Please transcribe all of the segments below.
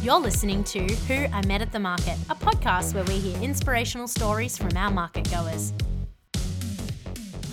You're listening to Who I Met at the Market, a podcast where we hear inspirational stories from our market goers.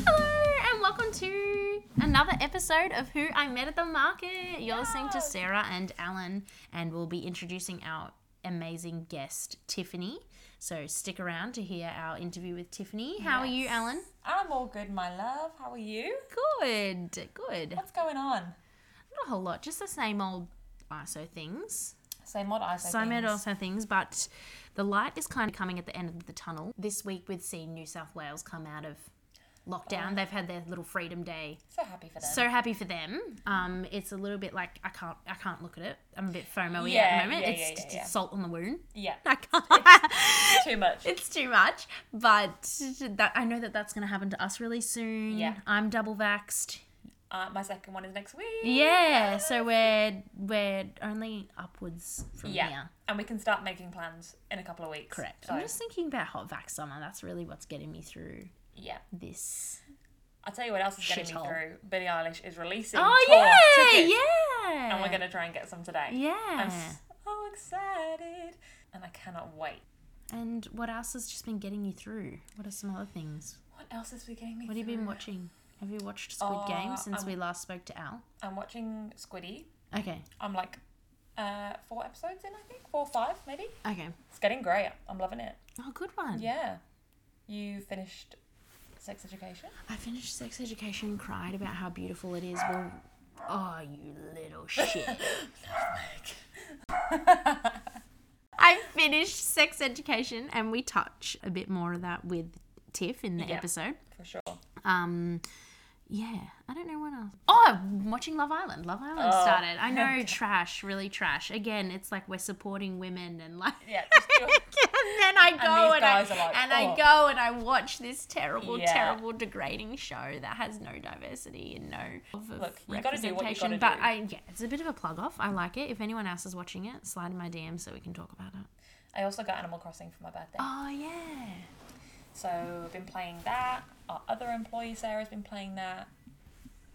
Hello, and welcome to another episode of Who I Met at the Market. You're listening to Sarah and Ellen, and we'll be introducing our amazing guest, Tiffany. So stick around to hear our interview with Tiffany. How are you, Ellen? I'm all good, my love. How are you? Good, good. What's going on? Not a whole lot, just the same old ISO things. Same old ISO Same old things. ISO things, but the light is kind of coming at the end of the tunnel. This week, we've seen New South Wales come out of lockdown. They've had their little Freedom Day. So happy for them. So happy for them. Um, it's a little bit like I can't, I can't look at it. I'm a bit FOMO at the moment. yeah, it's yeah, yeah, yeah. salt on the wound. yeah, I can't. too much. It's too much, but that I know that that's going to happen to us really soon. Yeah. I'm double vaxxed. Uh, my second one is next week. Yeah, so we're we're only upwards from Yeah, here. and we can start making plans in a couple of weeks. Correct. So, I'm just thinking about hot vax summer. That's really what's getting me through yeah. this. I'll tell you what else is getting me through. Billie Eilish is releasing Oh yeah, tickets, yeah. and we're gonna try and get some today. Yeah. I'm so excited, and I cannot wait. And what else has just been getting you through? What are some other things? What else has been getting me? What have you been watching? Have you watched Squid Uh, Game since I'm- we last spoke to Al? I'm watching Squiddy. Okay. I'm like uh, four episodes in, I think, four or five maybe. Okay. It's getting great. I'm loving it. Oh, good one. Yeah. You finished sex education? I finished Sex Education, cried about how beautiful it is. Well, oh, you little shit. I finished Sex Education, and we touch a bit more of that with Tiff in the episode. For sure. Um, yeah, I don't know what else. Oh, I'm watching Love Island. Love Island Oh, started. I know, trash, really trash. Again, it's like we're supporting women and like. Yeah, just and then I go these and, I, like, and I "Oh." go and I watch this terrible, Yeah. terrible, degrading show that has no diversity and no Look, you gotta do what you representation. but do. I yeah, it's a bit of a plug off. I like it. If anyone else is watching it, slide in my DM so we can talk about it. I also got Animal Crossing for my birthday. Oh yeah. So I've been playing that. Our other employee Sarah's been playing that.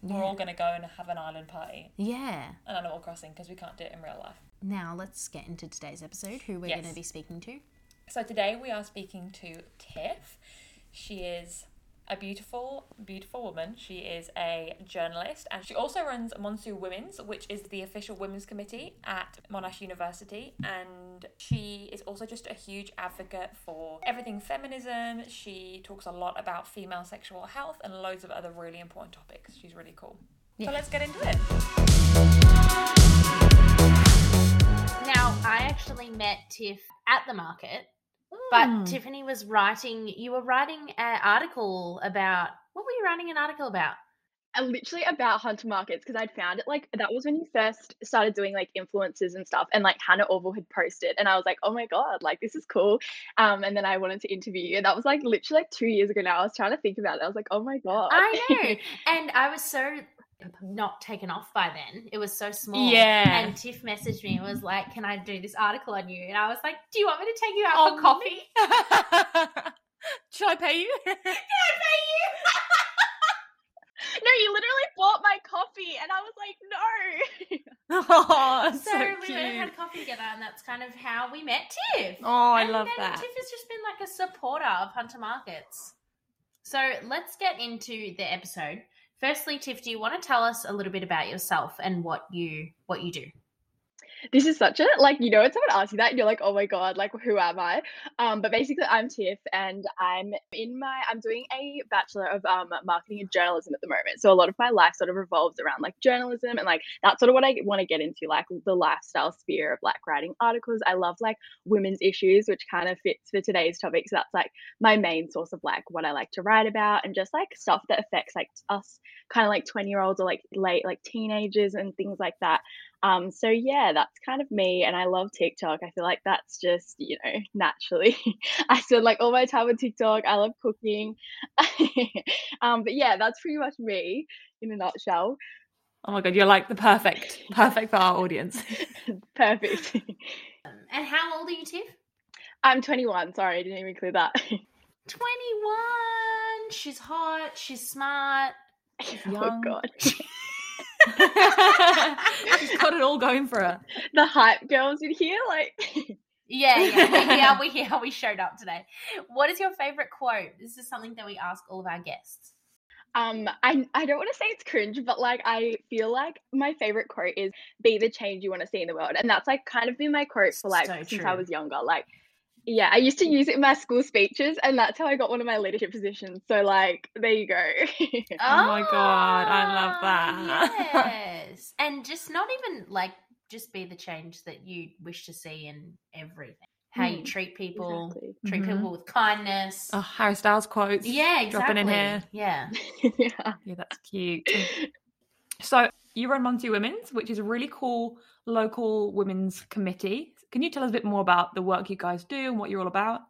We're all gonna go and have an island party Yeah. on Animal Crossing because we can't do it in real life. Now let's get into today's episode. Who we're Yes. going to be speaking to? So today we are speaking to Tiff. She is a beautiful, beautiful woman. She is a journalist and she also runs Monsu Women's, which is the official women's committee at Monash University. And she is also just a huge advocate for everything feminism. She talks a lot about female sexual health and loads of other really important topics. She's really cool. Yeah. So let's get into it. Now, I actually met Tiff at the market, but Hmm. Tiffany was writing, you were writing an article about, what were you writing an article about? uh, literally about hunter markets because I'd found it like that was when you first started doing like influences and stuff and like Hannah Orville had posted and I was like oh my god like this is cool um and then I wanted to interview you and that was like literally like two years ago now I was trying to think about it I was like oh my god I know. and I was so not taken off by then. It was so small. Yeah. And Tiff messaged me and was like, Can I do this article on you? And I was like, Do you want me to take you out Oh, for coffee? Should I pay you? Can I pay you? no you literally bought my coffee and I was like no oh, So, we went and had coffee together, and that's kind of how we met Tiff. Oh, I And love then that. Tiff has just been like a supporter of Hunter Markets. So let's get into the episode. Firstly, Tiff, do you want to tell us a little bit about yourself and what you what you do? This is such a like you know when someone asks you that you're like oh my god like who am i? Um but basically i'm tiff and i'm in my i'm doing a bachelor of um marketing and journalism at the moment. So a lot of my life sort of revolves around like journalism and like that's sort of what i want to get into like the lifestyle sphere of like writing articles. I love like women's issues which kind of fits for today's topic so that's like my main source of like what i like to write about and just like stuff that affects like us kind of like 20 year olds or like late like teenagers and things like that um, so yeah, that's kind of me, and I love TikTok. I feel like that's just you know naturally. I spend like all my time on TikTok. I love cooking, um, but yeah, that's pretty much me in a nutshell. Oh my god, you're like the perfect, perfect for our audience. Perfect. Um, and how old are you, Tiff? I'm 21. Sorry, I didn't even clear that. 21. She's hot. She's smart. oh young. god. She's got it all going for her. The hype girls in here, like Yeah, yeah. We hear, we hear how we showed up today. What is your favorite quote? This is something that we ask all of our guests. Um, I I don't want to say it's cringe, but like I feel like my favorite quote is "Be the change you want to see in the world," and that's like kind of been my quote for like So since I was younger. Like, yeah, I used to use it in my school speeches, and that's how I got one of my leadership positions. So like, there you go. Oh my God, I love that. Yes. and just not even like just be the change that you wish to see in everything. How you Hmm, treat people, exactly. treat Mhm. people with kindness. Oh, Harry Styles quotes. yeah, exactly. dropping in here. Yeah. yeah. Yeah, that's cute. So you run Monsu Women's, which is a really cool local women's committee. Can you tell us a bit more about the work you guys do and what you're all about?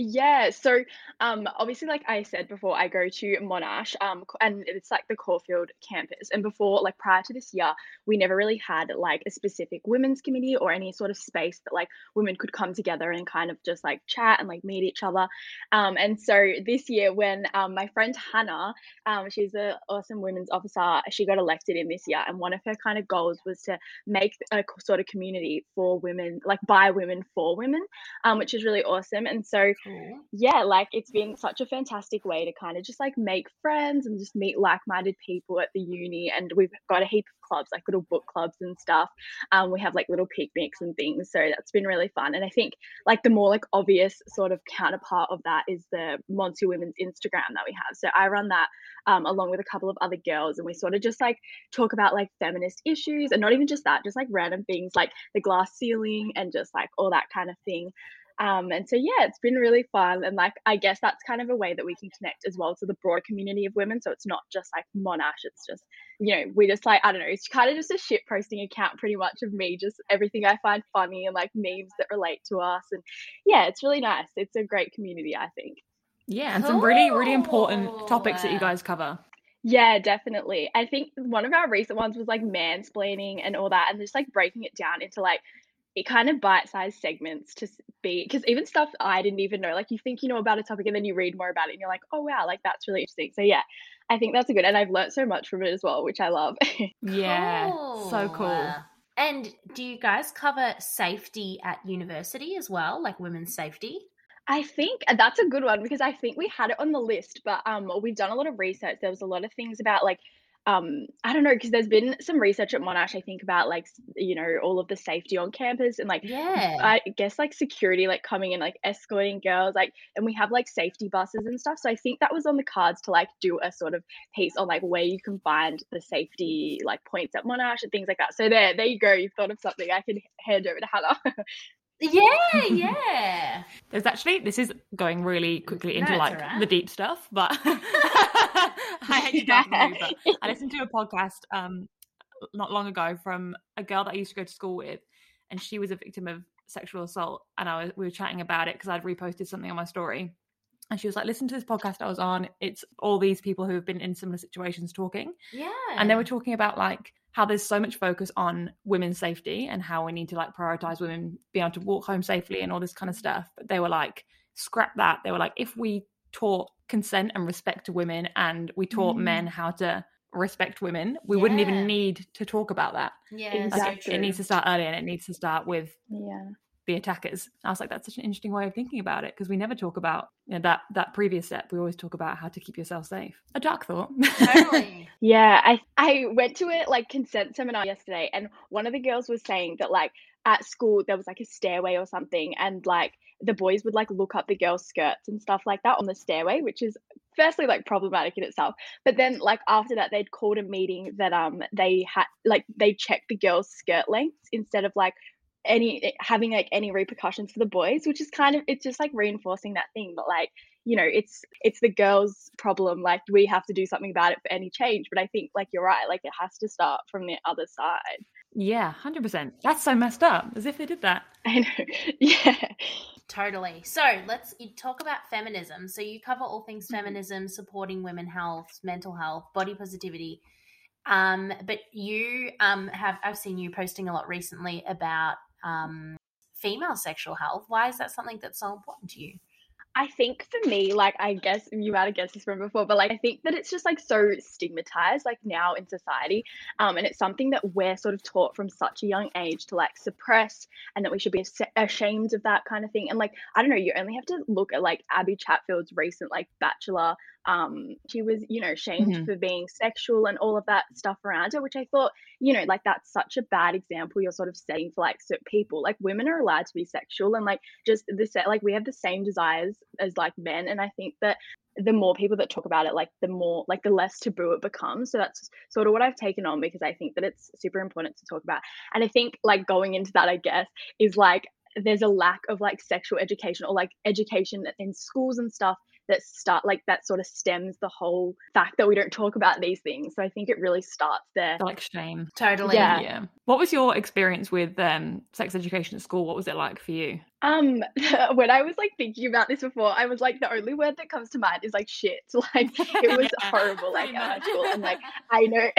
Yeah, so um obviously like I said before I go to Monash um and it's like the Caulfield campus and before like prior to this year we never really had like a specific women's committee or any sort of space that like women could come together and kind of just like chat and like meet each other um and so this year when um my friend Hannah um she's an awesome women's officer she got elected in this year and one of her kind of goals was to make a sort of community for women like by women for women um which is really awesome and so Cool. yeah, like it's been such a fantastic way to kind of just like make friends and just meet like-minded people at the uni. And we've got a heap of clubs, like little book clubs and stuff. Um, we have like little picnics and things, so that's been really fun. And I think like the more like obvious sort of counterpart of that is the Monsu Women's Instagram that we have. So I run that um, along with a couple of other girls, and we sort of just like talk about like feminist issues, and not even just that, just like random things like the glass ceiling and just like all that kind of thing. Um, and so yeah, it's been really fun, and like I guess that's kind of a way that we can connect as well to the broader community of women. So it's not just like Monash; it's just you know we just like I don't know, it's kind of just a shit posting account pretty much of me, just everything I find funny and like memes that relate to us, and yeah, it's really nice. It's a great community, I think. Yeah, and some really, really important topics that you guys cover. Yeah, definitely. I think one of our recent ones was like mansplaining and all that, and just like breaking it down into like it kind of bite-sized segments to s- be because even stuff I didn't even know. Like you think you know about a topic and then you read more about it and you're like, oh wow, like that's really interesting. So yeah, I think that's a good, and I've learned so much from it as well, which I love. Yeah, so cool. And do you guys cover safety at university as well, like women's safety? I think uh, that's a good one because I think we had it on the list, but um, we've done a lot of research. There was a lot of things about like, um, I don't know, because there's been some research at Monash, I think, about like, you know, all of the safety on campus and like, Yeah. I guess like security, like coming in, like escorting girls, like, and we have like safety buses and stuff. So I think that was on the cards to like do a sort of piece on like where you can find the safety like points at Monash and things like that. So there, there you go. You've thought of something. I can hand over to Hannah. yeah, yeah. There's actually this is going really quickly into No, like alright. the deep stuff, but I hate to jump the move, but I listened to a podcast um not long ago from a girl that I used to go to school with, and she was a victim of sexual assault, and I was we were chatting about it because I'd reposted something on my story, and she was like, "Listen to this podcast I was on. It's all these people who have been in similar situations talking, Yeah. and they were talking about like how there's so much focus on women's safety and how we need to like prioritize women being able to walk home safely and all this kind of stuff but they were like scrap that they were like if we taught consent and respect to women and we taught Mm. men how to respect women we wouldn't even need to talk about that yeah, Like, Exactly. it needs to start early and it needs to start with yeah. The attackers i was like that's such an interesting way of thinking about it because we never talk about you know, that that previous step we always talk about how to keep yourself safe a dark thought totally. Yeah, I I went to a like consent seminar yesterday and one of the girls was saying that like at school there was like a stairway or something and like the boys would like look up the girls' skirts and stuff like that on the stairway, which is firstly like problematic in itself. But then like after that they'd called a meeting that um they had like they checked the girls' skirt lengths instead of like any having like any repercussions for the boys, which is kind of it's just like reinforcing that thing. But like you know it's it's the girls problem like we have to do something about it for any change but i think like you're right like it has to start from the other side yeah 100% that's so messed up as if they did that i know yeah Totally. So let's talk about feminism. So you cover all things Mhm. feminism, supporting women health, mental health, body positivity. Um, but you um have I've seen you posting a lot recently about um female sexual health. Why is that something that's so important to you? I think for me, like I guess you might have guessed this from before, but like I think that it's just like so stigmatized like now in society. Um, and it's something that we're sort of taught from such a young age to like suppress and that we should be ashamed of that kind of thing. And like, I don't know, you only have to look at like Abby Chatfield's recent like Bachelor um she was you know shamed mm-hmm. for being sexual and all of that stuff around her which i thought you know like that's such a bad example you're sort of setting for like certain people. Like women are allowed to be sexual and like just the set like we have the same desires as like men and i think that the more people that talk about it like the more like the less taboo it becomes. So that's sort of what i've taken on because i think that it's super important to talk about. And i think like going into that i guess is like there's a lack of like sexual education or like education in schools and stuff that start like that sort of stems the whole fact that we don't talk about these things. So I think it really starts there. Like shame. Totally. Yeah. yeah. What was your experience with um, sex education at school? What was it like for you? Um, when I was like thinking about this before, I was like, the only word that comes to mind is like shit. Like it was horrible, like at school, and like I know.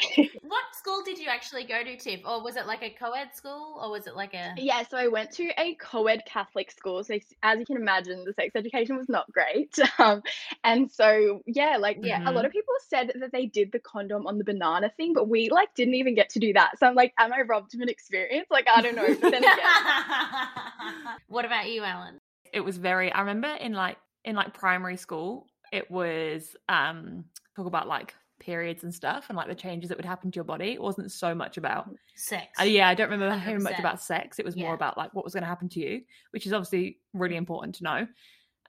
what school did you actually go to, Tiff? Or was it like a co-ed school, or was it like a? Yeah, so I went to a co-ed Catholic school. So as you can imagine, the sex education was not great. Um, and so yeah, like yeah, mm-hmm. a lot of people said that they did the condom on the banana thing, but we like didn't even get to do that. So I'm like, am I robbed of an experience? Like I don't know. But then again, what about you, Ellen? It was very. I remember in like in like primary school, it was um talk about like periods and stuff and like the changes that would happen to your body. It wasn't so much about sex. Uh, yeah, I don't remember 100%. hearing much about sex. It was yeah. more about like what was going to happen to you, which is obviously really important to know.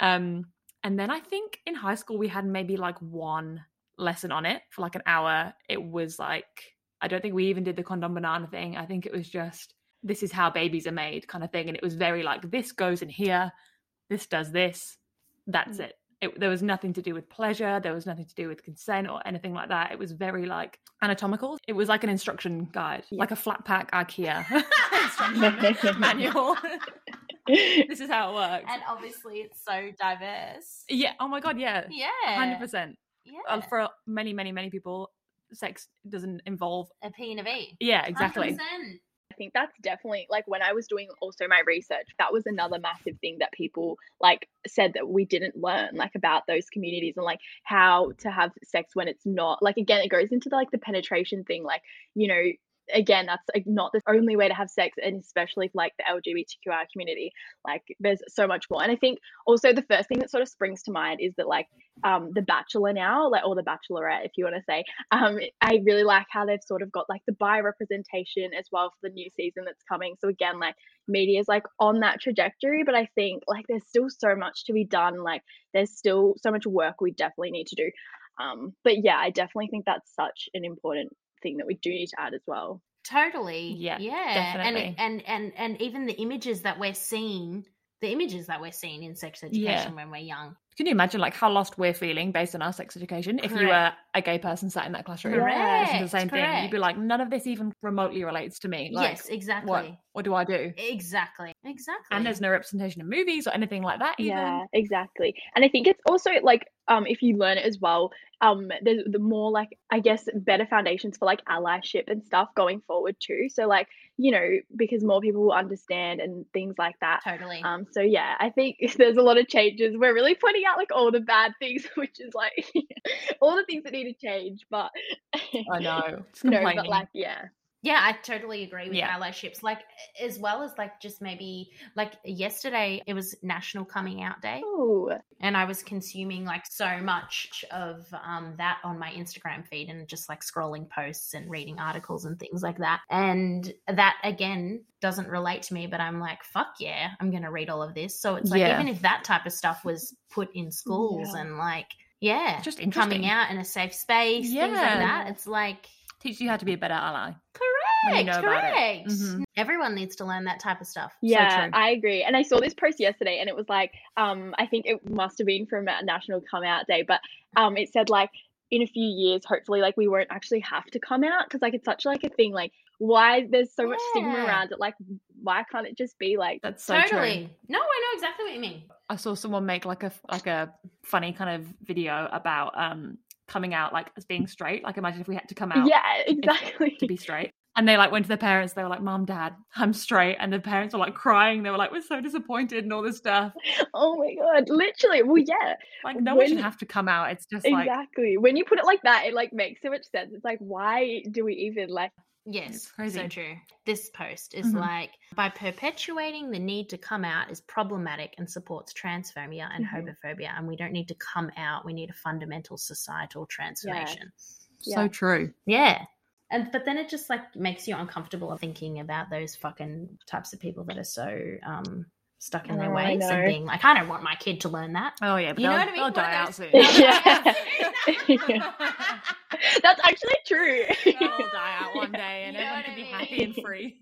Um, and then I think in high school we had maybe like one lesson on it for like an hour. It was like I don't think we even did the condom banana thing. I think it was just this is how babies are made kind of thing. And it was very like, this goes in here, this does this, that's mm. it. it. There was nothing to do with pleasure, there was nothing to do with consent or anything like that. It was very like anatomical. It was like an instruction guide, yeah. like a flat pack IKEA manual. this is how it works. And obviously, it's so diverse. Yeah. Oh my God. Yeah. Yeah. 100%. Uh, yeah. for many, many, many people, sex doesn't involve a P and a V. Yeah, exactly. 100% think that's definitely like when I was doing also my research, that was another massive thing that people like said that we didn't learn like about those communities and like how to have sex when it's not like again it goes into the, like the penetration thing like you know again that's like not the only way to have sex and especially like the lgbtqi community like there's so much more. And i think also the first thing that sort of springs to mind is that like um the bachelor now like or the bachelorette if you want to say um i really like how they've sort of got like the bi representation as well for the new season that's coming. So again like media is like on that trajectory but i think like there's still so much to be done like there's still so much work we definitely need to do. Um but yeah i definitely think that's such an important thing that we do need to add as well. Totally. Yeah. Yeah. Definitely. And and and and even the images that we're seeing, the images that we're seeing in sex education yeah. when we're young. Can you imagine like how lost we're feeling based on our sex education? Correct. If you were a gay person sat in that classroom, correct, the same correct. thing, you'd be like, none of this even remotely relates to me. Like, yes, exactly. What, what do I do? Exactly, exactly. And there's no representation in movies or anything like that. Even. Yeah, exactly. And I think it's also like um, if you learn it as well, um, there's the more like I guess better foundations for like allyship and stuff going forward too. So like you know because more people will understand and things like that. Totally. Um. So yeah, I think there's a lot of changes. We're really pointing out like all the bad things, which is like all the things that need to change. But I know. no, but like yeah, yeah, I totally agree with yeah. allyship. Like as well as like just maybe like yesterday it was National Coming Out Day. Ooh. And I was consuming like so much of um that on my Instagram feed and just like scrolling posts and reading articles and things like that. And that again doesn't relate to me, but I'm like, fuck yeah, I'm gonna read all of this. So it's like yeah. even if that type of stuff was put in schools yeah. and like yeah, just coming out in a safe space, things like that. It's like teach you how to be a better ally. Correct. You know correct. Mm-hmm. Everyone needs to learn that type of stuff. Yeah, so I agree. And I saw this post yesterday, and it was like, um, I think it must have been from a National Come Out Day, but um, it said like in a few years, hopefully, like we won't actually have to come out because like it's such like a thing. Like, why there's so much stigma around it? Like, why can't it just be like that's so totally? True. No, I know exactly what you mean. I saw someone make like a like a funny kind of video about um coming out like as being straight. Like imagine if we had to come out Yeah, exactly. to be straight. And they like went to their parents. They were like, "Mom, Dad, I'm straight," and the parents were like crying. They were like, "We're so disappointed," and all this stuff. Oh my god, literally. Well, yeah. Like no when, one should have to come out. It's just exactly like... when you put it like that, it like makes so much sense. It's like, why do we even like? Yes, crazy. so true. This post is mm-hmm. like by perpetuating the need to come out is problematic and supports transphobia and mm-hmm. homophobia, and we don't need to come out. We need a fundamental societal transformation. Yeah. So yeah. true. Yeah. And but then it just like makes you uncomfortable thinking about those fucking types of people that are so um stuck in their ways and being like, I don't want my kid to learn that. Oh yeah, but you know what I mean? They'll die out soon. yeah. That's actually true. They'll die out one day, and you everyone can be mean? happy and free.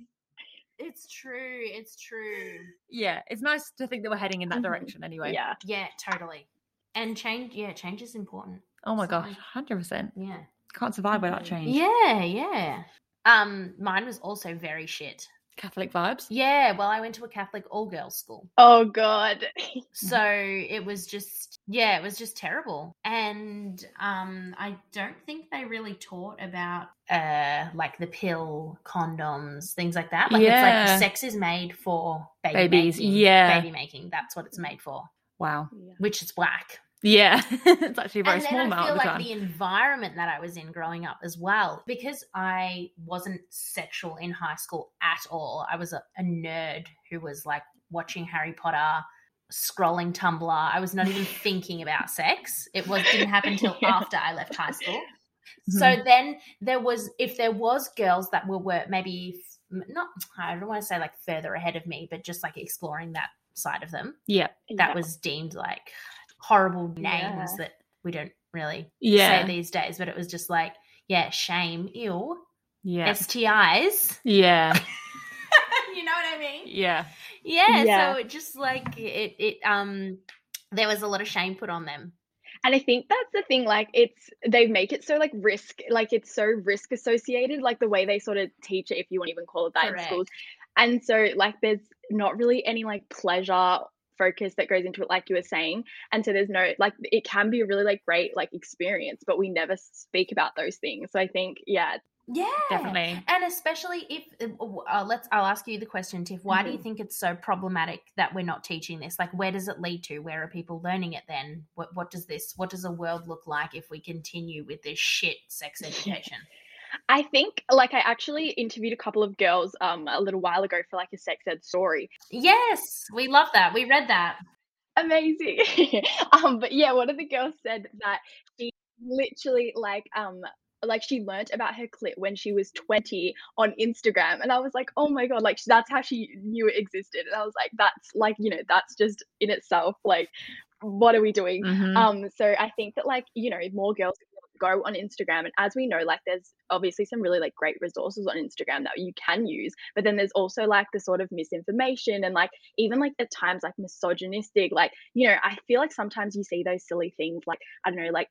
It's true. It's true. Yeah, it's nice to think that we're heading in that mm-hmm. direction anyway. Yeah. Yeah, totally. And change, yeah, change is important. Oh my gosh, hundred percent. Yeah. Can't survive without change. Yeah, yeah. Um, mine was also very shit. Catholic vibes. Yeah, well, I went to a Catholic all girls school. Oh god. so it was just yeah, it was just terrible. And um I don't think they really taught about uh like the pill, condoms, things like that. Like yeah. it's like sex is made for baby babies. Making, yeah. Baby making. That's what it's made for. Wow. Which is whack. Yeah, it's actually a very and small amount. I feel like time. the environment that I was in growing up as well, because I wasn't sexual in high school at all. I was a, a nerd who was like watching Harry Potter, scrolling Tumblr. I was not even thinking about sex. It was didn't happen until yeah. after I left high school. Mm-hmm. So then there was, if there was girls that were, were maybe not, I don't want to say like further ahead of me, but just like exploring that side of them. Yeah, that yeah. was deemed like horrible names yeah. that we don't really yeah. say these days, but it was just like, yeah, shame, ew, yeah, STIs, yeah. you know what I mean? Yeah. yeah. Yeah. So it just like it, it, um, there was a lot of shame put on them. And I think that's the thing, like it's they make it so like risk, like it's so risk associated, like the way they sort of teach it, if you want to even call it that Correct. in schools. And so like there's not really any like pleasure focus that goes into it like you were saying. And so there's no like it can be a really like great like experience but we never speak about those things. So i think yeah yeah. definitely. And especially if uh, uh let's i'll ask you the question tiff why mm-hmm. do you mm-hmm. think it's so problematic that we're not teaching this? Like where does it lead to? Where are people learning it then? What, what does this what does a world look like if we continue with this shit sex education I think like I actually interviewed a couple of girls um a little while ago for like a sex ed story. Yes, we love that. We read that. Amazing. um but yeah, one of the girls said that she literally like um like she learned about her clit when she was 20 on Instagram and I was like oh my god like that's how she knew it existed and I was like that's like you know that's just in itself like what are we doing mm-hmm. um so I think that like you know more girls go on Instagram. And as we know, like there's obviously some really like great resources on Instagram that you can use. But then there's also like the sort of misinformation and like even like at times like misogynistic. Like, you know, I feel like sometimes you see those silly things like, I don't know, like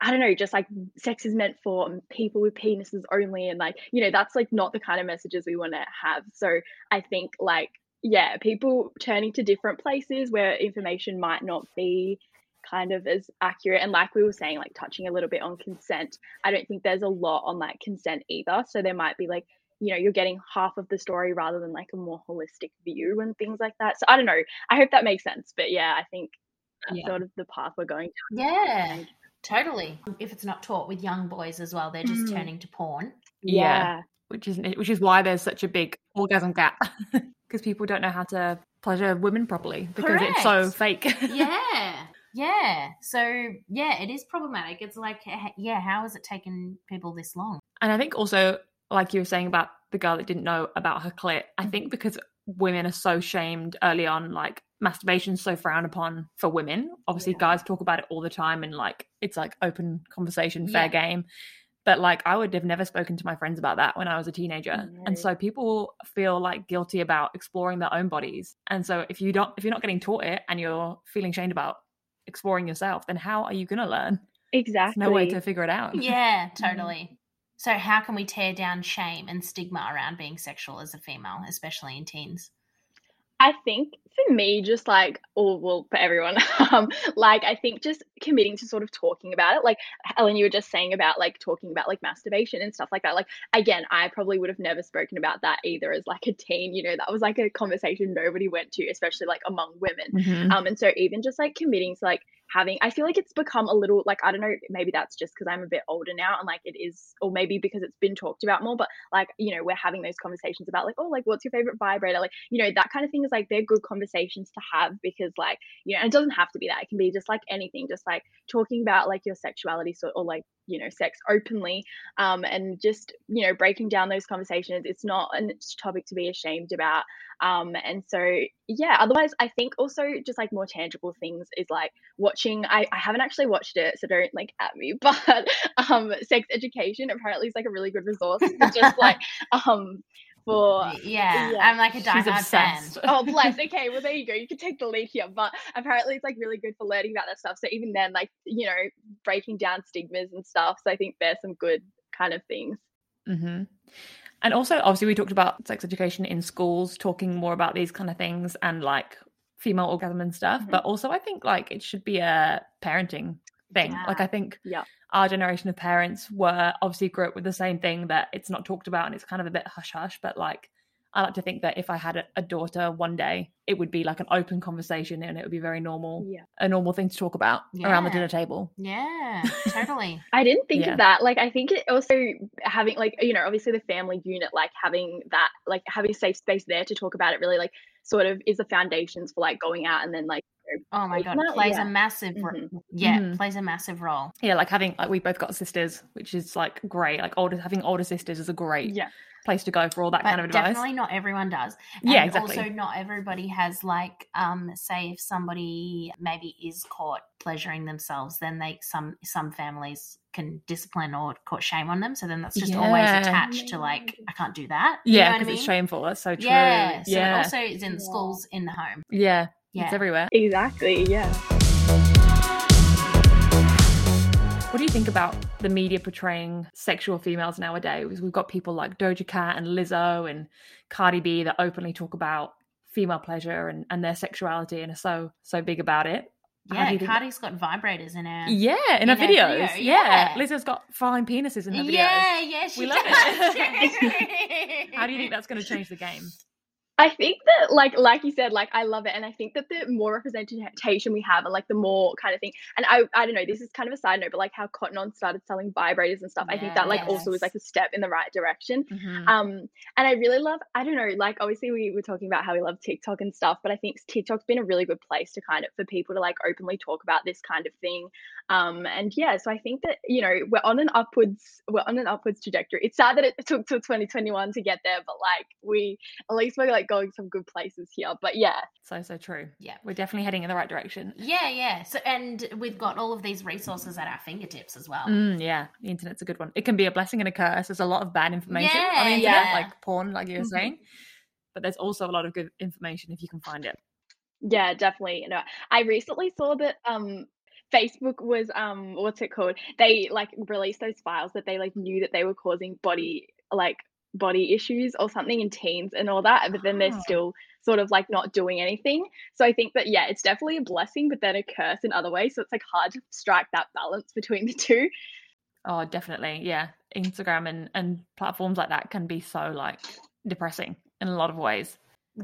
I don't know, just like sex is meant for people with penises only. And like, you know, that's like not the kind of messages we want to have. So I think like, yeah, people turning to different places where information might not be kind of as accurate. And like we were saying, like touching a little bit on consent, I don't think there's a lot on like consent either. So there might be like, you know, you're getting half of the story rather than like a more holistic view and things like that. So I don't know. I hope that makes sense. But yeah, I think that's yeah. sort of the path we're going down. Yeah. Totally. If it's not taught with young boys as well, they're just mm. turning to porn. Yeah. yeah. Which is which is why there's such a big orgasm gap. Because people don't know how to pleasure women properly because Correct. it's so fake. yeah. Yeah. So, yeah, it is problematic. It's like, yeah, how has it taken people this long? And I think also, like you were saying about the girl that didn't know about her clit, I think mm-hmm. because women are so shamed early on, like masturbation's so frowned upon for women. Obviously, yeah. guys talk about it all the time and like it's like open conversation, fair yeah. game. But like I would have never spoken to my friends about that when I was a teenager. And so people feel like guilty about exploring their own bodies. And so if you don't if you're not getting taught it and you're feeling shamed about exploring yourself, then how are you going to learn? Exactly. There's no way to figure it out. Yeah, mm-hmm. totally. So, how can we tear down shame and stigma around being sexual as a female, especially in teens? I think for me, just like, or well, for everyone, um, like I think just committing to sort of talking about it. Like Ellen, you were just saying about like talking about like masturbation and stuff like that. Like again, I probably would have never spoken about that either as like a teen. You know, that was like a conversation nobody went to, especially like among women. Mm-hmm. Um, and so even just like committing to like having i feel like it's become a little like i don't know maybe that's just because i'm a bit older now and like it is or maybe because it's been talked about more but like you know we're having those conversations about like oh like what's your favorite vibrator? Like you know that kind of thing is like they're good conversations to have because like you know it doesn't have to be that. It can be just like anything just like talking about like your sexuality so or like you know sex openly um and just you know breaking down those conversations it's not a topic to be ashamed about um and so yeah otherwise i think also just like more tangible things is like watching i, I haven't actually watched it so don't like at me but um sex education apparently is like a really good resource just like um for yeah, yeah. I'm like a diehard fan. oh bless. Okay, well there you go. You can take the lead here, but apparently it's like really good for learning about that stuff. So even then, like you know, breaking down stigmas and stuff. So I think there's some good kind of things. Mm-hmm. And also, obviously, we talked about sex education in schools, talking more about these kind of things and like female orgasm and stuff. Mm-hmm. But also, I think like it should be a parenting thing. Yeah. Like I think yeah. our generation of parents were obviously grew up with the same thing that it's not talked about and it's kind of a bit hush hush. But like I like to think that if I had a, a, daughter one day, it would be like an open conversation and it would be very normal, yeah. a normal thing to talk about yeah. around the dinner table. Yeah, totally. I didn't think yeah. of that. Like, I think it also having, like, you know, obviously the family unit, like having that, like having a safe space there to talk about it really, like, sort of is the foundations for like going out and then like oh my god that, plays yeah. a massive mm-hmm. yeah mm-hmm. plays a massive role yeah like having like we both got sisters which is like great like older having older sisters is a great yeah place to go for all that but kind of advice. Definitely not everyone does. And yeah, exactly. Also, not everybody has like, um, say, if somebody maybe is caught pleasuring themselves, then they some some families can discipline or cause shame on them. So then that's just yeah. always attached to like, I can't do that. Yeah, because I mean? it's shameful. That's so true. Yeah. So yeah. it also is in the schools, in the home. Yeah. Yeah. It's everywhere. Exactly. Yeah. What do you think about the media portraying sexual females nowadays? We've got people like Doja Cat and Lizzo and Cardi B that openly talk about female pleasure and, and their sexuality and are so so big about it. Yeah, Cardi's got vibrators in her. Yeah, in, in her, videos. Video. Yeah. yeah. Lizzo's got fine penises in her videos. Yeah, yeah, we love it. How do you think that's going to change the game? I think that like like you said, like I love it, and I think that the more representation we have, and like the more kind of thing, and I I don't know, this is kind of a side note, but like how Cotton On started selling vibrators and stuff, I think that like also was like a step in the right direction. Mm-hmm. Um, and I really love, I don't know, like obviously we were talking about how we love TikTok and stuff, but I think TikTok's been a really good place to kind of for people to like openly talk about this kind of thing. Um, and yeah, so I think that you know we're on an upwards, we're on an upwards trajectory. It's sad that it took till 2021 to get there, but like we at least we're like going some good places here. But yeah. So so true. Yeah. We're definitely heading in the right direction. Yeah, yeah. So and we've got all of these resources at our fingertips as well. Mm, yeah. The internet's a good one. It can be a blessing and a curse. There's a lot of bad information yeah, on the internet, yeah. like porn, like you were mm-hmm. saying. But there's also a lot of good information if you can find it. Yeah, definitely. You know, I recently saw that um Facebook was um what's it called? They like released those files that they like knew that they were causing body like body issues or something in teens and all that, but then they're ah. still sort of like not doing anything. So I think that yeah, it's definitely a blessing, but then a curse in other ways. So it's like hard to strike that balance between the two. Oh, definitely. Yeah. Instagram and, and platforms like that can be so like depressing in a lot of ways.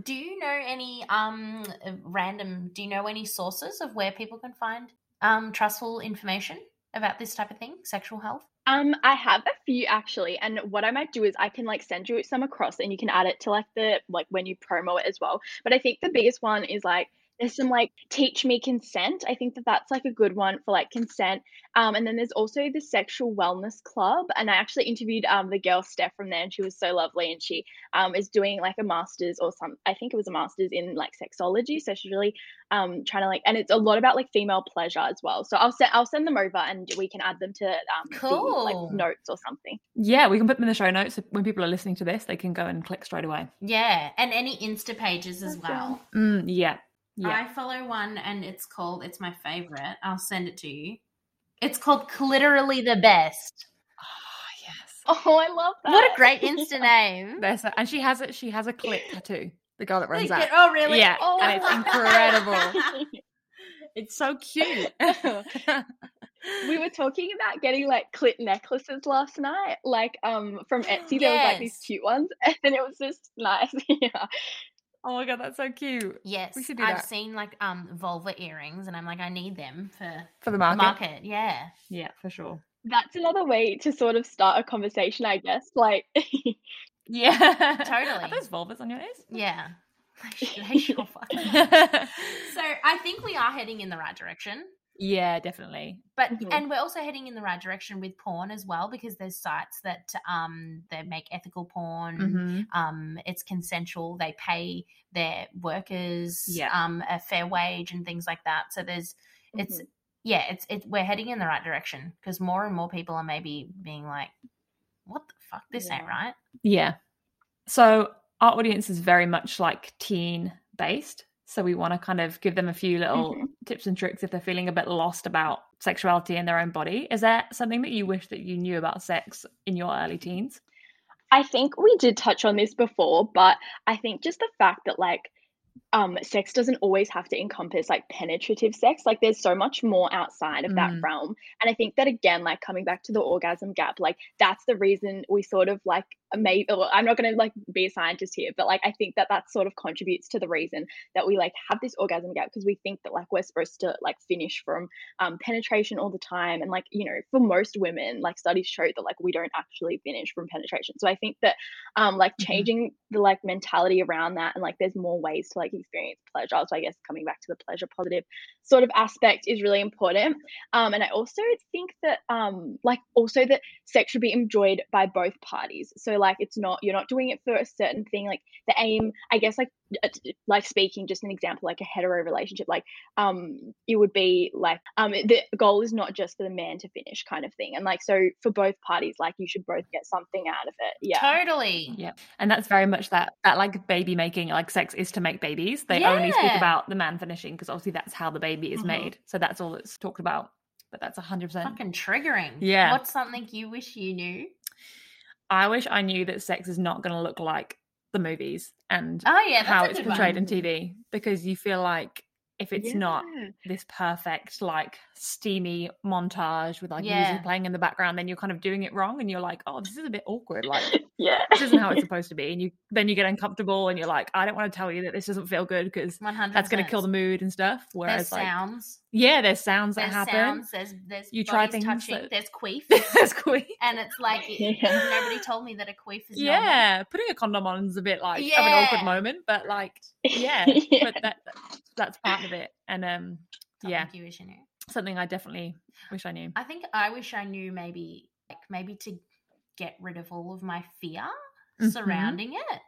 Do you know any um random do you know any sources of where people can find um trustful information about this type of thing, sexual health? Um, I have a few actually, and what I might do is I can like send you some across, and you can add it to like the like when you promo it as well. But I think the biggest one is like there's some like teach me consent. I think that that's like a good one for like consent. Um, and then there's also the sexual wellness club and i actually interviewed um, the girl steph from there and she was so lovely and she um, is doing like a master's or some i think it was a master's in like sexology so she's really um, trying to like and it's a lot about like female pleasure as well. So i'll send i'll send them over and we can add them to um cool. the, like notes or something. Yeah we can put them in the show notes. So when people are listening to this they can go and click straight away. Yeah and any insta pages as well. Mm, yeah yeah. I follow one and it's called, it's my favorite. I'll send it to you. It's called Cliterally the Best. Oh, yes. Oh, I love that. What a great Insta name. and she has it, she has a clit tattoo. The girl that runs that. Oh, really? Yeah, Oh, and it's incredible. It's so cute. we were talking about getting like clip necklaces last night, like um from Etsy. There was like these cute ones, and it was just nice. yeah. Oh my god, that's so cute. Yes, We should do I've that. seen like um vulva earrings, and I'm like, I need them for For the the market. market. Yeah, Yeah, for sure. That's another way to sort of start a conversation, I guess. Like, Yeah. Totally. Are those vulvas on your ears? yeah. They sure. So I think we are heading in the right direction. Yeah, definitely. But Mhm. and we're also heading in the right direction with porn as well because there's sites that um they make ethical porn. Mhm. Um, it's consensual. They pay their workers Yeah. um a fair wage and things like that. So there's it's Mhm. yeah it's it's we're heading in the right direction because more and more people are maybe being like, what the fuck this ain't right. Yeah. So our audience is very much like teen based. So we want to kind of give them a few little Mhm. tips and tricks if they're feeling a bit lost about sexuality in their own body. Is there something that you wish that you knew about sex in your early teens? I think we did touch on this before, but I think just the fact that like um sex doesn't always have to encompass like penetrative sex. Like there's so much more outside of that Mm. realm. And I think that again, like coming back to the orgasm gap, like that's the reason we sort of like maybe well, I'm not going to like be a scientist here, but like I think that that sort of contributes to the reason that we like have this orgasm gap because we think that like we're supposed to like finish from um penetration all the time and like you know for most women like studies show that like we don't actually finish from penetration. So I think that um like Mhm. changing the like mentality around that and like there's more ways to like experience pleasure so i guess coming back to the pleasure positive sort of aspect is really important um and i also think that um like also that sex should be enjoyed by both parties so like it's not you're not doing it for a certain thing like the aim i guess like uh, like speaking just an example like a hetero relationship like um it would be like um the goal is not just for the man to finish kind of thing and like so for both parties like you should both get something out of it yeah Totally. Yeah. And that's very much that that like baby making, like sex is to make babies. They only speak about the man finishing because obviously that's how the baby is Mhm. made. So that's all that's talked about. But that's hundred percent. Fucking triggering. Yeah. What's something you wish you knew? I wish I knew that sex is not going to look like the movies and Oh yeah, how it's portrayed one. in TV because you feel like if it's not this perfect like steamy montage with like Yeah. music playing in the background then you're kind of doing it wrong and you're like oh this is a bit awkward like yeah this isn't how it's supposed to be and you then you get uncomfortable and you're like i don't want to tell you that this doesn't feel good because that's going to kill the mood and stuff There's whereas like sounds. yeah there's sounds that happen sounds. There's there's You try things touching. that- There's queef. there's queef and it's like Yeah. nobody told me that a queef is normal. yeah putting a condom on is a bit like of an awkward moment but like yeah, but that that's part of it and um Something yeah you wish you knew. something i definitely wish i knew I think I wish I knew maybe like maybe to get rid of all of my fear Mhm. surrounding it.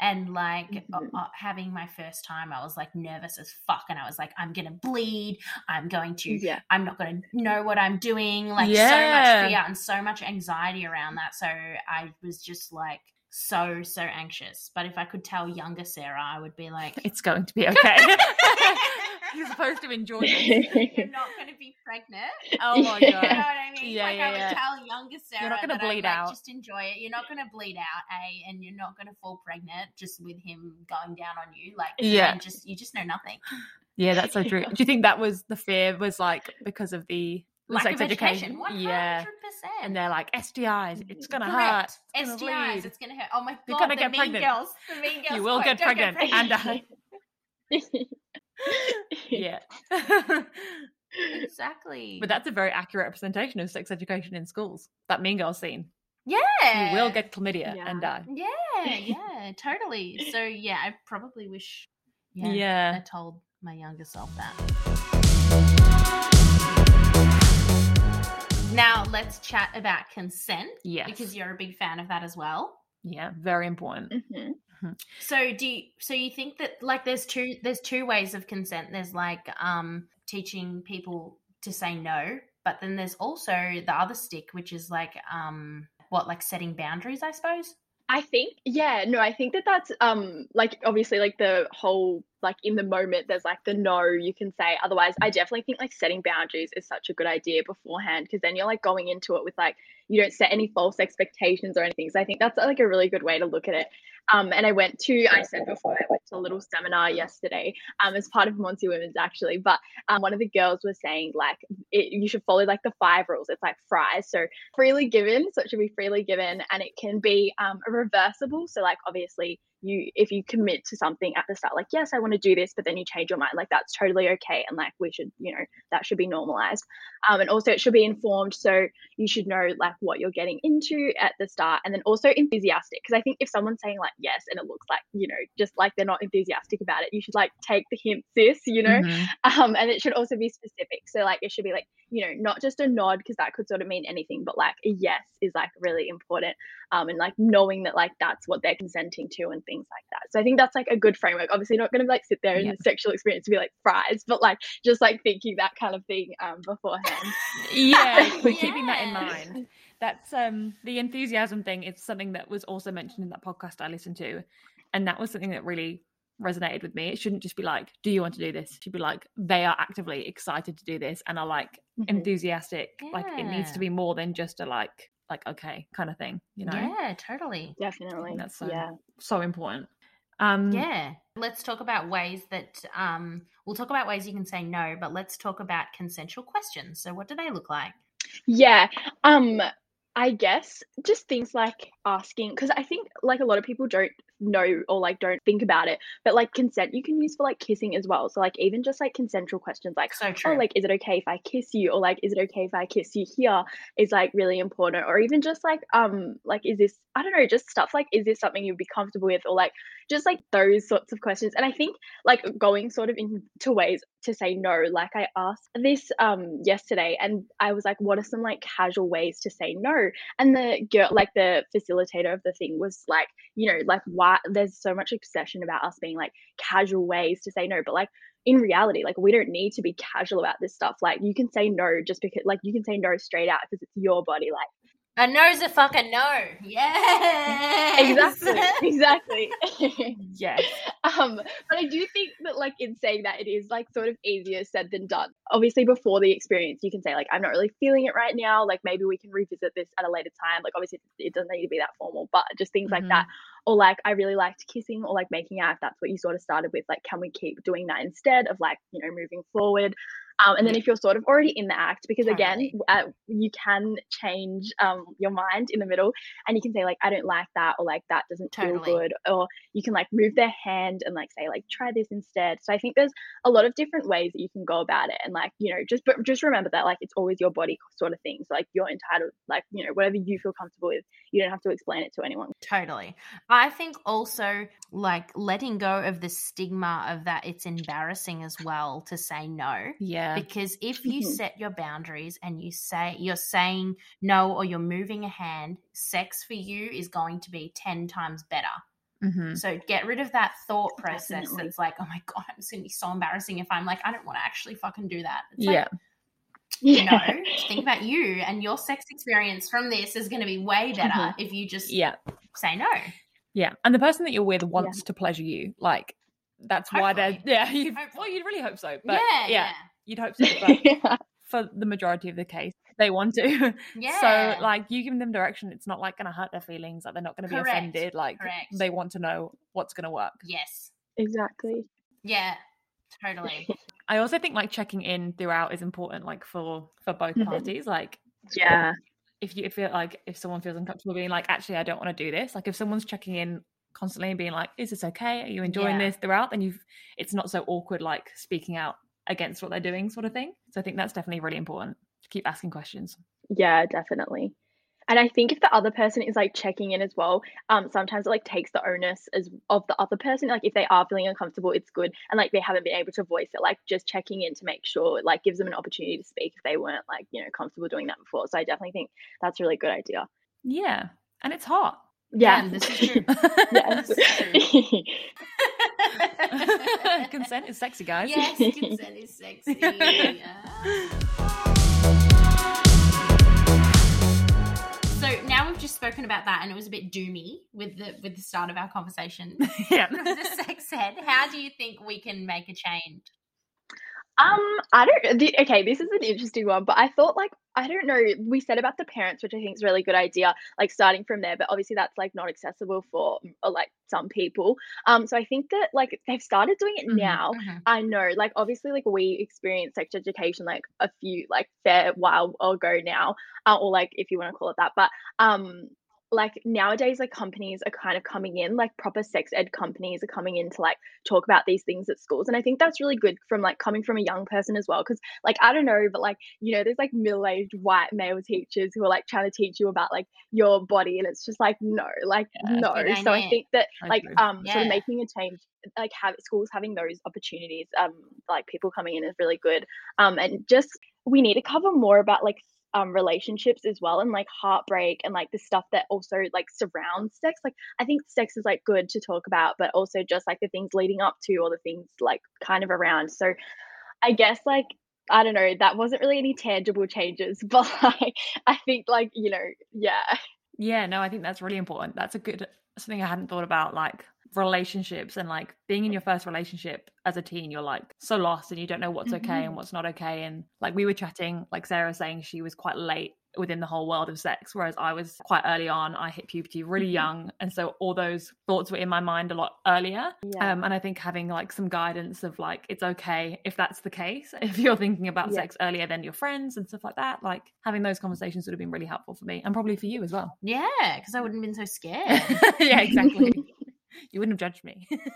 And like uh, Mhm. uh, having my first time, I was like nervous as fuck, and I was like, "I'm gonna bleed. I'm going to. yeah I'm not gonna know what I'm doing." Like so Yeah. much fear and so much anxiety around that. So I was just like so so anxious. But if I could tell younger Sarah, I would be like, it's going to be okay you're supposed to enjoy it "You're not gonna be pregnant." oh my Yeah. You know god what I mean? Yeah, like yeah, I would yeah. tell younger Sarah you're not that I'd, bleed like, out. Just enjoy it. You're not gonna bleed out, a, and you're not gonna fall pregnant just with him going down on you. Like, Yeah. just you just know nothing. Yeah, that's so true. Do you think that was the fear was like because of the Lack sex of education. education? 100%. Yeah. And they're like STIs, mm-hmm. it's gonna hurt. Correct. It's gonna STIs, bleed. it's gonna hurt. Oh my god, You're gonna the get mean pregnant. girls. The mean girls. You will get "Don't pregnant and die. Yeah. exactly. but that's a very accurate representation of sex education in schools. That Mean girl scene. yeah, You will get chlamydia Yeah. and die. Yeah, yeah, totally. So yeah, I probably wish. Yeah, Yeah. I told my younger self that. Now let's chat about consent Yes. because you're a big fan of that as well. Yeah, very important. Mhm. So do you, so you think that like there's two there's two ways of consent. There's like um teaching people to say no, but then there's also the other stick which is like um what like setting boundaries, I suppose. I think, yeah, no, I think that that's um like obviously like the whole like in the moment there's like the no you can say. Otherwise, I definitely think like setting boundaries is such a good idea beforehand because then you're like going into it with like you don't set any false expectations or anything. So I think that's like a really good way to look at it. Um, and I went to I said before I went to a little seminar yesterday um, as part of Monsu Women's actually, but um, one of the girls was saying like it, you should follow like the five rules. It's like fries, so freely given, so it should be freely given, and it can be um, reversible. So like obviously you if you commit to something at the start like yes i want to do this but then you change your mind like that's totally okay and like we should you know that should be normalized um, and also it should be informed so you should know like what you're getting into at the start and then also enthusiastic because i think if someone's saying like yes and it looks like you know just like they're not enthusiastic about it you should like take the hint sis you know mm-hmm. um, and it should also be specific so like it should be like you know not just a nod because that could sort of mean anything but like a yes is like really important um, and like knowing that like that's what they're consenting to and things like that. So I think that's like a good framework. Obviously, not going to like sit there in the sexual experience to be like fries, but like just like thinking that kind of thing um, beforehand. yeah, we're keeping that in mind. That's um the enthusiasm thing. It's something that was also mentioned in that podcast I listened to, and that was something that really resonated with me. It shouldn't just be like, "Do you want to do this?" It should be like, "They are actively excited to do this and are like mm-hmm. enthusiastic." Yeah. Like it needs to be more than just a like like okay kind of thing you know yeah totally definitely that's so, yeah so important um yeah let's talk about ways that um we'll talk about ways you can say no but let's talk about consensual questions so what do they look like yeah um I guess just things like asking, because I think like a lot of people don't know or like don't think about it, but like consent you can use for like kissing as well. So like even just like consensual questions like, so oh, like is it okay if I kiss you, or like is it okay if I kiss you here, is like really important. Or even just like um like is this I don't know just stuff like is this something you'd be comfortable with, or like just like those sorts of questions. And I think like going sort of into ways to say no. Like I asked this um yesterday, and I was like, what are some like casual ways to say no? And the girl, like the facilitator of the thing, was like, you know, like why there's so much obsession about us being like casual ways to say no, but like in reality, like we don't need to be casual about this stuff. Like you can say no just because, like you can say no straight out because it's your body. Like a no's a fucking no. Yeah. Exactly. Exactly. yes. Um, but I do think that like in saying that it is like sort of easier said than done. Obviously before the experience you can say like I'm not really feeling it right now. Like maybe we can revisit this at a later time. Like obviously it doesn't need to be that formal, but just things mm-hmm. like that. Or like I really liked kissing or like making out if that's what you sort of started with. Like can we keep doing that instead of like, you know, moving forward? Um, and then if you're sort of already in the act, because again, uh, you can change um, your mind in the middle and you can say, like, I don't like that, or like, that doesn't totally. feel good. Or you can like move their hand and like say, like, try this instead. So I think there's a lot of different ways that you can go about it. And like, you know, just, but just remember that like it's always your body sort of thing. So like you're entitled, like, you know, whatever you feel comfortable with, you don't have to explain it to anyone. Totally. I think also like letting go of the stigma of that it's embarrassing as well to say no. Yeah. Yeah. Because if you set your boundaries and you say you're saying no or you're moving a hand, sex for you is going to be 10 times better. Mm-hmm. So get rid of that thought process Definitely. that's like, oh my God, it's going to be so embarrassing if I'm like, I don't want to actually fucking do that. It's yeah. Like, you know, think about you and your sex experience from this is going to be way better mm-hmm. if you just yeah. say no. Yeah. And the person that you're with wants yeah. to pleasure you. Like, that's Hopefully. why they're, yeah, you well, you'd really hope so. But yeah, yeah. yeah You'd hope so, but yeah. for the majority of the case, they want to. Yeah. So, like, you giving them direction, it's not like going to hurt their feelings. Like, they're not going to be offended. Like, Correct. they want to know what's going to work. Yes. Exactly. Yeah. Totally. I also think like checking in throughout is important, like for for both mm-hmm. parties. Like, yeah. If you feel like if someone feels uncomfortable being like, actually, I don't want to do this. Like, if someone's checking in constantly and being like, is this okay? Are you enjoying yeah. this throughout? Then you've it's not so awkward like speaking out against what they're doing sort of thing. So i think that's definitely really important to keep asking questions. Yeah definitely. And i think if the other person is like checking in as well um sometimes it like takes the onus as of the other person. Like if they are feeling uncomfortable it's good. And like they haven't been able to voice it like just checking in to make sure like gives them an opportunity to speak if they weren't like you know comfortable doing that before. So i definitely think that's a really good idea. Yeah. And it's hot. Yeah, this is true. yes. consent is sexy, guys. Yes, consent is sexy. So now we've just spoken about that, and it was a bit doomy with the with the start of our conversation. Yeah, the sex ed. How do you think we can make a change? Um, I don't. The, okay, this is an interesting one, but I thought like I don't know. We said about the parents, which I think is a really good idea, like starting from there. But obviously, that's like not accessible for or like some people. Um, so I think that like they've started doing it Mhm, now. mhm. I know, like obviously, like we experienced sex education like a few like fair while ago now, uh, or like if you want to call it that. But um, like nowadays, like companies are kind of coming in, like proper sex ed companies are coming in to like talk about these things at schools, and I think that's really good from like coming from a young person as well. Because like I don't know, but like you know, there's like middle aged white male teachers who are like trying to teach you about like your body, and it's just like no, like Yeah, no. good So I think that I like um sort of making a change like have schools having those opportunities um like people coming in is really good um and just we need to cover more about like um relationships as well and like heartbreak and like the stuff that also like surrounds sex like i think sex is like good to talk about but also just like the things leading up to or the things like kind of around so i guess like i don't know that wasn't really any tangible changes but like i think like you know yeah Yeah, no, I think that's really important. That's a good something I hadn't thought about, like relationships and like being in your first relationship as a teen, you're like so lost and you don't know what's okay and what's not okay. And like we were chatting, like Sarah saying she was quite late within the whole world of sex, whereas I was quite early on. I hit puberty really young. And so all those thoughts were in my mind a lot earlier. yeah Um, and I think having like some guidance of like it's okay if that's the case. If you're thinking about Yeah. sex earlier than your friends and stuff like that, like having those conversations would have been really helpful for me and probably for you as well. Yeah, because I wouldn't have been so scared. yeah, exactly. you wouldn't have judged me.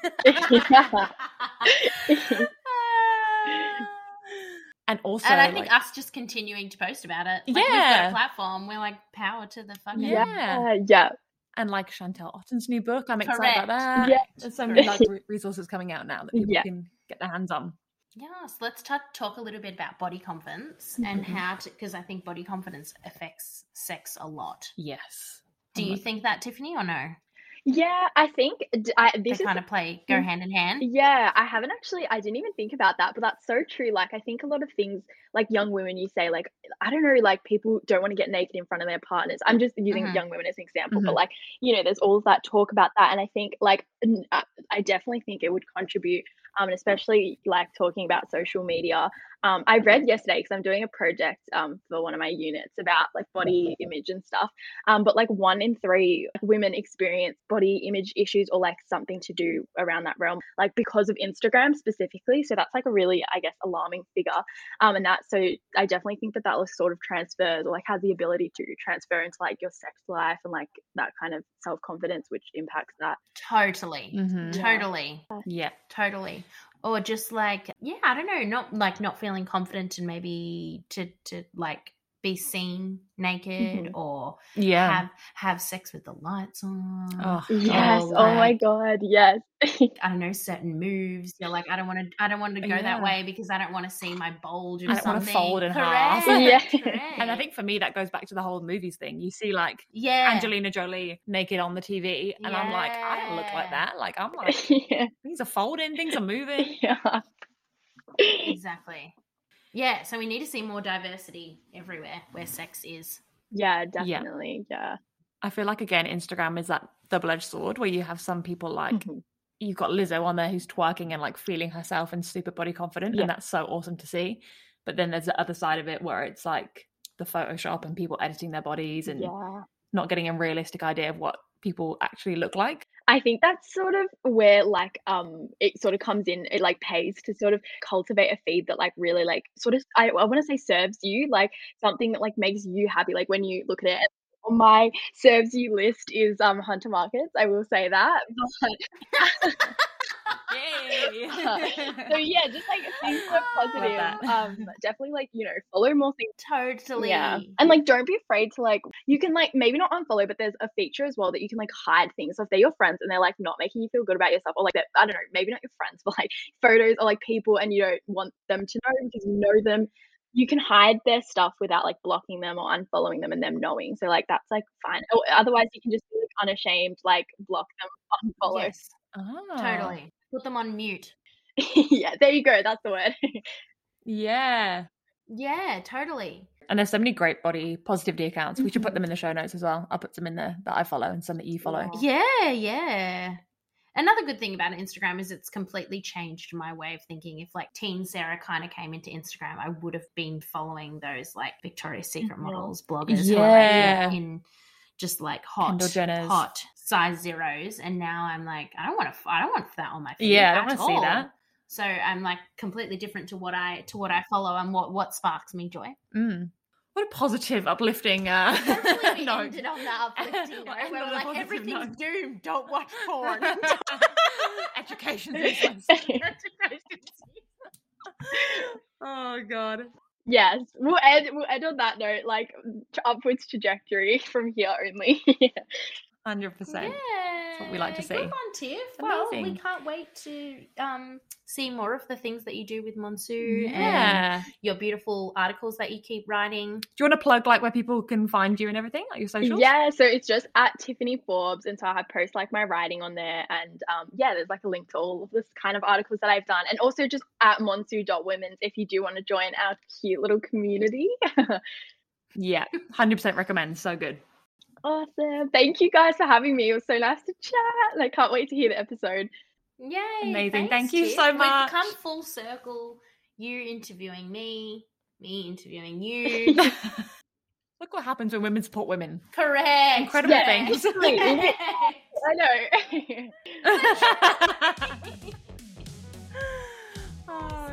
and also, and I think like- us just continuing to post about it. Like, We've got Yeah. a platform. We're like, power to the fucking. Yeah. yeah yeah and like Chantelle Otten's new book, I'm excited about that. Yeah. There's so many like re- resources coming out now that people Yeah. can get their hands on. Yes, let's ta- talk a little bit about body confidence and Mhm. how to, because I think body confidence affects sex a lot. Yes. Do you think that, Tiffany, or no? Yeah, I think I, They this is kind of play, go Mm. hand in hand. yeah, I haven't actually I didn't even think about that, but that's so true. Like I think a lot of things like young women you say like I don't know like people don't want to get naked in front of their partners. I'm just using Mhm. young women as an example, Mhm. but like you know there's all of that talk about that and I think like I definitely think it would contribute um and especially like talking about social media. Um I read yesterday because I'm doing a project um for one of my units about like body image and stuff. Um, but like one in three women experience body image issues or like something to do around that realm, like because of Instagram specifically. So that's like a really, I guess, alarming figure. Um, and that, so I definitely think that that was sort of transfers or like has the ability to transfer into like your sex life and like that kind of self confidence, which impacts that. Totally. Mhm. Yeah. Totally. Yeah. Totally. Or just like, yeah, I don't know, not like not feeling confident and maybe to, to like be seen naked Mhm. or Yeah. have have sex with the lights on. Oh, Yes. Oh, my God. Yes. I don't know certain moves. You're like, I don't want to. I don't want to go Yeah. that way because I don't want to see my bulge or I don't wanna fold in half. Yeah. correct. And I think for me, that goes back to the whole movies thing. You see, like, yeah, Angelina Jolie naked on the TV, and I'm like, I don't look like that. Like, I'm like, yeah. things are folding, things are moving. Yeah. exactly. Yeah, so we need to see more diversity everywhere where sex is. Yeah, definitely. Yeah. I feel like, again, Instagram is that double edged sword where you have some people like, Mhm. you've got Lizzo on there who's twerking and like feeling herself and super body confident, Yeah. and that's so awesome to see. But then there's the other side of it where it's like the Photoshop and people editing their bodies and Yeah. not getting a realistic idea of what people actually look like. I think that's sort of where like um it sort of comes in it like pays to sort of cultivate a feed that like really like sort of I, I want to say serves you like something that like makes you happy like when you look at it. On my serves you list is um hunter markets I will say that Yay! so yeah just like things that are positive that. um definitely like you know follow more things Totally. yeah. And like don't be afraid to like you can like maybe not unfollow, but there's a feature as well that you can like hide things. So if they're your friends and they're like not making you feel good about yourself, or like that I don't know, maybe not your friends, but like photos or like people and you don't want them to know because you know them, you can hide their stuff without like blocking them or unfollowing them and them knowing. So like that's like fine. Or otherwise you can just be like unashamed, like block them, unfollow. Yes, Ah, totally. Put them on mute. yeah, there you go. That's the word. Yeah. Yeah, totally. And there's so many great body positivity accounts. We should put them in the show notes as well. I'll put some in there that I follow and some that you follow. Yeah. Yeah, yeah. Another good thing about Instagram is it's completely changed my way of thinking. If like teen Sarah kind of came into Instagram, I would have been following those like Victoria's Secret Mhm. models, bloggers, who are like, Yeah. in just like hot, hot size zeros, and now I'm like, I don't want to, I don't want that on my feet. Yeah, I don't want to see that. So I'm like completely different to what I to what I follow and what what sparks me joy. Mm. What a positive, uplifting. Uh, we no. ended on that uplifting note where we're like, everything's note. doomed. Don't watch porn. Education. oh god. Yes, we'll end we'll end on that note, like upwards trajectory from here only. yeah. 100%. That's what we like to see. Good one, Tiff. Well, we can't wait to um, see more of the things that you do with Monsu yeah. and your beautiful articles that you keep writing. Do you want to plug like where people can find you and everything, like your socials? Yeah, so it's just at Tiffany Forbes, and so I post like my writing on there, and um, yeah, there's like a link to all of this kind of articles that I've done, and also just at Monsu.women's if you do want to join our cute little community. yeah, hundred percent recommend. So good. Awesome. Thank you guys for having me. It was so nice to chat. I can't wait to hear the episode. Yay. Amazing. Thank you so much. We've come full circle. You interviewing me, me interviewing you. Look what happens when women support women. Correct. Incredible yeah. things. I know. oh,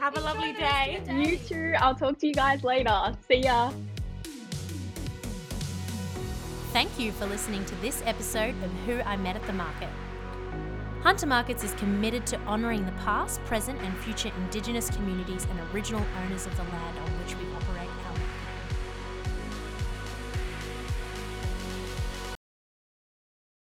Have a lovely day. You too. I'll talk to you guys later. See ya. Thank you for listening to this episode of Who I Met at the Market. Hunter Markets is committed to honouring the past, present, and future Indigenous communities and original owners of the land on which we